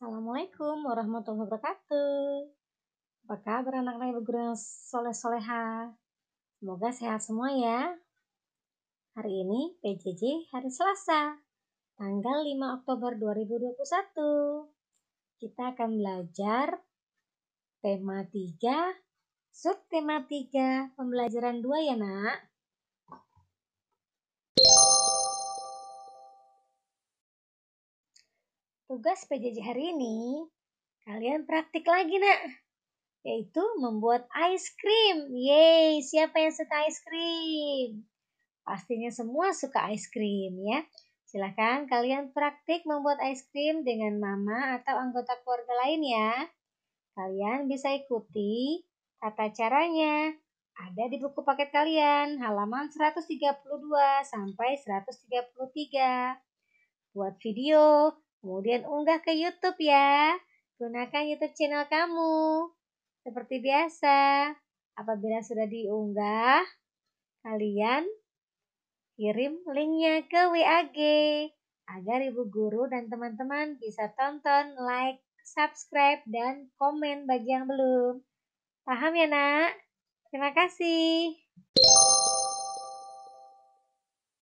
Assalamualaikum warahmatullahi wabarakatuh. Apa kabar anak-anak ibu guru yang soleh-soleha? Semoga sehat semua ya. Hari ini PJJ hari Selasa, tanggal 5 Oktober 2021. Kita akan belajar tema 3, subtema 3, pembelajaran 2 ya nak. Tugas PJJ hari ini, kalian praktik lagi nak. Yaitu membuat ice cream. Yeay, siapa yang suka ice cream? Pastinya semua suka ice cream ya. Silahkan kalian praktik membuat ice cream dengan mama atau anggota keluarga lain ya. Kalian bisa ikuti tata caranya. Ada di buku paket kalian, halaman 132 sampai 133. Buat video, Kemudian unggah ke YouTube ya. Gunakan YouTube channel kamu. Seperti biasa, apabila sudah diunggah, kalian kirim linknya ke WAG agar ibu guru dan teman-teman bisa tonton, like, subscribe, dan komen bagi yang belum. Paham ya nak? Terima kasih.